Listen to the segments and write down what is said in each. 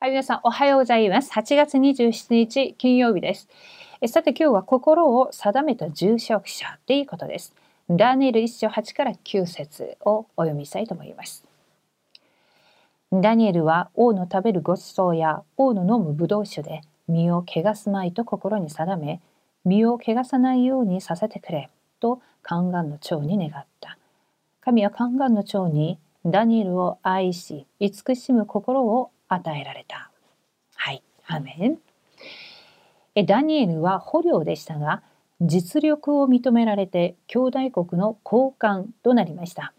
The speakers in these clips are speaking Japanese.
はい、皆さんおはようございます。8月27日金曜日です。えさて今日は心を定めた住職者ということです。ダニエル1章8から9節をお読みしたいと思います。ダニエルは王の食べるごちそうや王の飲むブドウ酒で身を汚すまいと心に定め、身を汚さないようにさせてくれと宦官の長に願った。神は宦官の長にダニエルを愛し、慈しむ心を与えられた。はい、アメン。えダニエルは捕虜でしたが、実力を認められて兄弟国の交換となりました。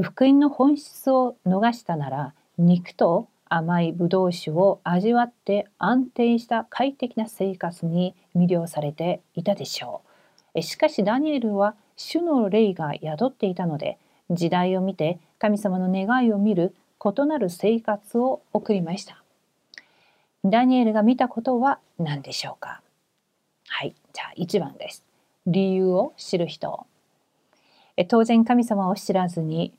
福音の本質を逃したなら、肉と甘いブドウ酒を味わって安定した快適な生活に魅了されていたでしょう。しかしダニエルは主の霊が宿っていたので時代を見て神様の願いを見る異なる生活を送りました。ダニエルが見たことは何でしょうか？はい、じゃあ1番です。理由を知る人。当然神様を知らずに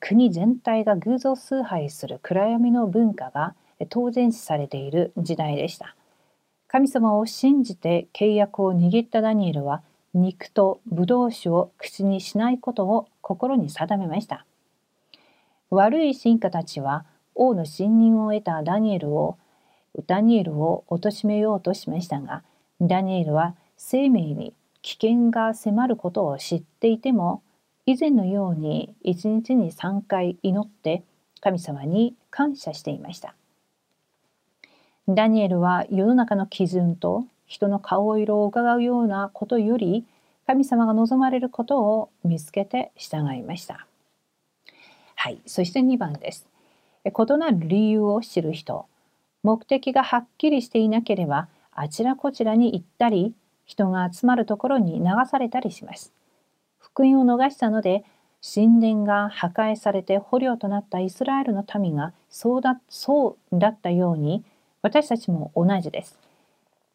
国全体が偶像崇拝する暗闇の文化が当然視されている時代でした。神様を信じて契約を握ったダニエルは肉とブドウ酒を口にしないことを心に定めました。悪い進化たちは王の信任を得たダニエルをダニエルを貶めようとしましたがダニエルは生命に危険が迫ることを知っていても以前のように一日に3回祈って神様に感謝していましたダニエルは世の中の基準と人の顔色を伺うようなことより神様が望まれることを見つけて従いました。はい、そして2番です。異なる理由を知る人。目的がはっきりしていなければあちらこちらに行ったり人が集まるところに流されたりします。福音を逃したので神殿が破壊されて捕虜となったイスラエルの民がそうだそうだったように私たちも同じです。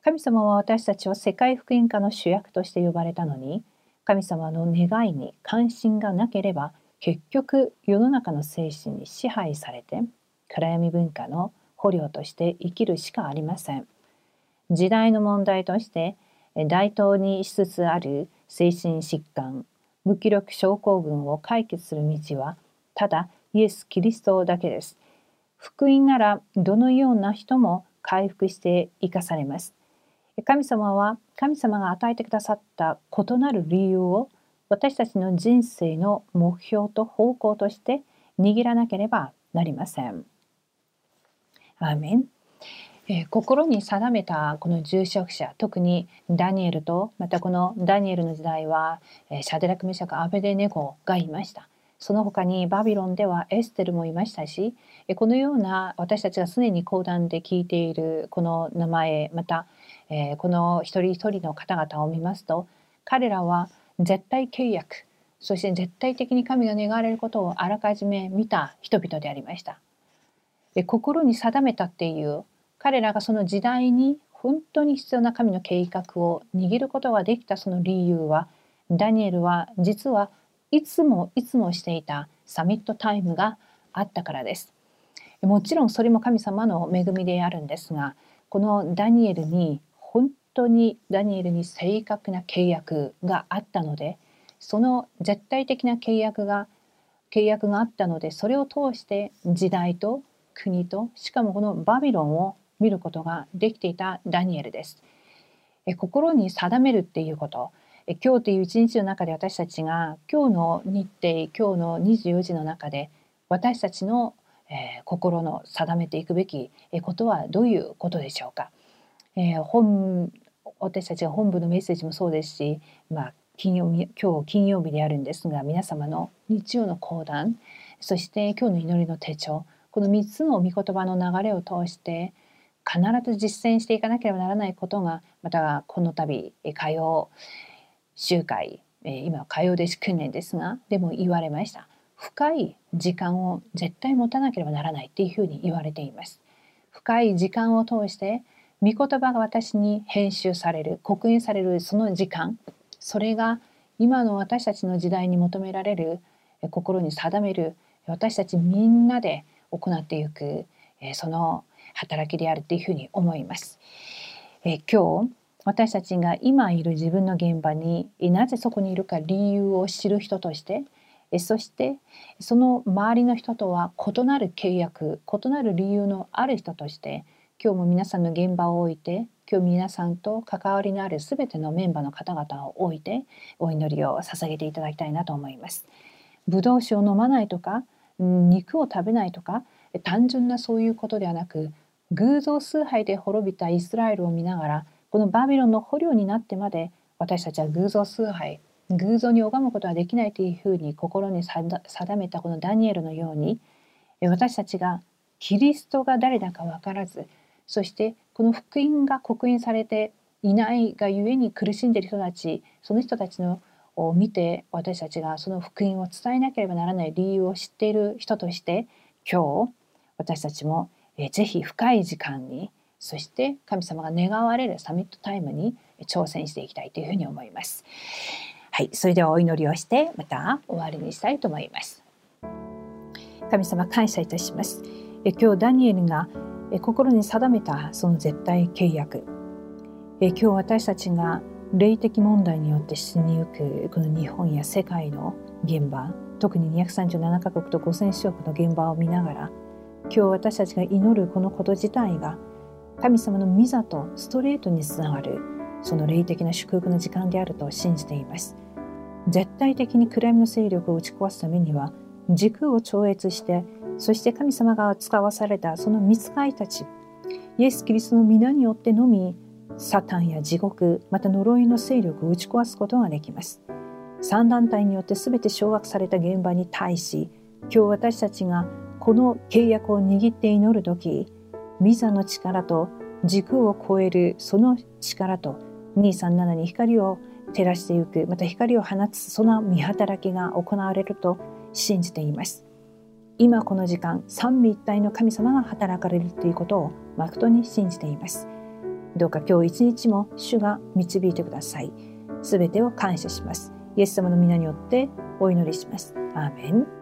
神様は私たちを世界福音化の主役として呼ばれたのに神様の願いに関心がなければ結局世の中の精神に支配されて暗闇文化の捕虜として生きるしかありません。時代の問題として大東にしつつある精神疾患無気力症候群を解決する道はただイエス・キリストだけです。福音ならどのような人も回復して生かされます。神様は神様が与えてくださった異なる理由を私たちの人生の目標と方向として握らなければなりません。アーメンえー、心に定めたこの住職者特にダニエルとまたこのダニエルの時代は、えー、シャデラク・メシャク・アベデネゴがいましたその他にバビロンではエステルもいましたし、このような私たちが常に講談で聞いているこの名前また、この一人一人の方々を見ますと彼らは絶対契約そして絶対的に神が願われることをあらかじめ見た人々でありました。で心に定めたっていう彼らがその時代に本当に必要な神の計画を握ることができたその理由はダニエルは実はいつもいつもしていたサミットタイムがあったからです。もちろんそれも神様の恵みであるんですがこのダニエルに当にダニエルに正確な契約があったのでその絶対的な契約が契約があったのでそれを通して時代と国としかもこのバビロンを見ることができていたダニエルです。え心に定めるっていうことえ今日という一日の中で私たちが今日の日程今日の24時の中で私たちの、えー、心の定めていくべきことはどういうことでしょうか。えー、本私たちが本部のメッセージもそうですし、まあ、金曜日今日金曜日であるんですが皆様の日曜の講談そして今日の祈りの手帳この3つの御言葉の流れを通して必ず実践していかなければならないことがまたこの度火曜集会今は火曜弟子訓練ですがでも言われました。深い時間を絶対持たなければならないっていうふうに言われています。深い時間を通して御言葉が私に編集される刻印されるその時間それが今の私たちの時代に求められる心に定める私たちみんなで行っていくえその働きであるというふうに思います。え今日私たちが今いる自分の現場になぜそこにいるか理由を知る人としてそしてその周りの人とは異なる契約異なる理由のある人として今日も皆さんの現場を置いて今日皆さんと関わりのある全てのメンバーの方々を置いてお祈りを捧げていただきたいなと思います。ブドウ酒を飲まないとか肉を食べないとか単純なそういうことではなく偶像崇拝で滅びたイスラエルを見ながらこのバビロンの捕虜になってまで私たちは偶像崇拝偶像に拝むことはできないというふうに心に定めたこのダニエルのように私たちがキリストが誰だか分からずそしてこの福音が刻印されていないがゆえに苦しんでいる人たちその人たちのを見て私たちがその福音を伝えなければならない理由を知っている人として今日私たちもぜひ深い時間にそして神様が願われるサミットタイムに挑戦していきたいというふうに思います。はい、それではお祈りをしてまた終わりにしたいと思います。神様感謝いたします。え今日ダニエルが心に定めたその絶対契約。今日私たちが霊的問題によって死にゆくこの日本や世界の現場特に237カ国と5000種億の現場を見ながら今日私たちが祈るこのこと自体が神様の御座とストレートにつながるその霊的な祝福の時間であると信じています。絶対的に暗闇の勢力を打ち壊すためには時空を超越してそして神様が使わされたその見つかいたちイエス・キリストの皆によってのみサタンや地獄また呪いの勢力を打ち壊すことができます。三団体によって全て掌握された現場に対し今日私たちがこの契約を握って祈る時ミザの力と時空を超えるその力と237に光を照らしていくまた光を放つその見働きが行われると信じています。今この時間三位一体の神様が働かれるということを誠に信じています。どうか今日一日も主が導いてください。すべてを感謝します。イエス様の皆によってお祈りします。アーメン。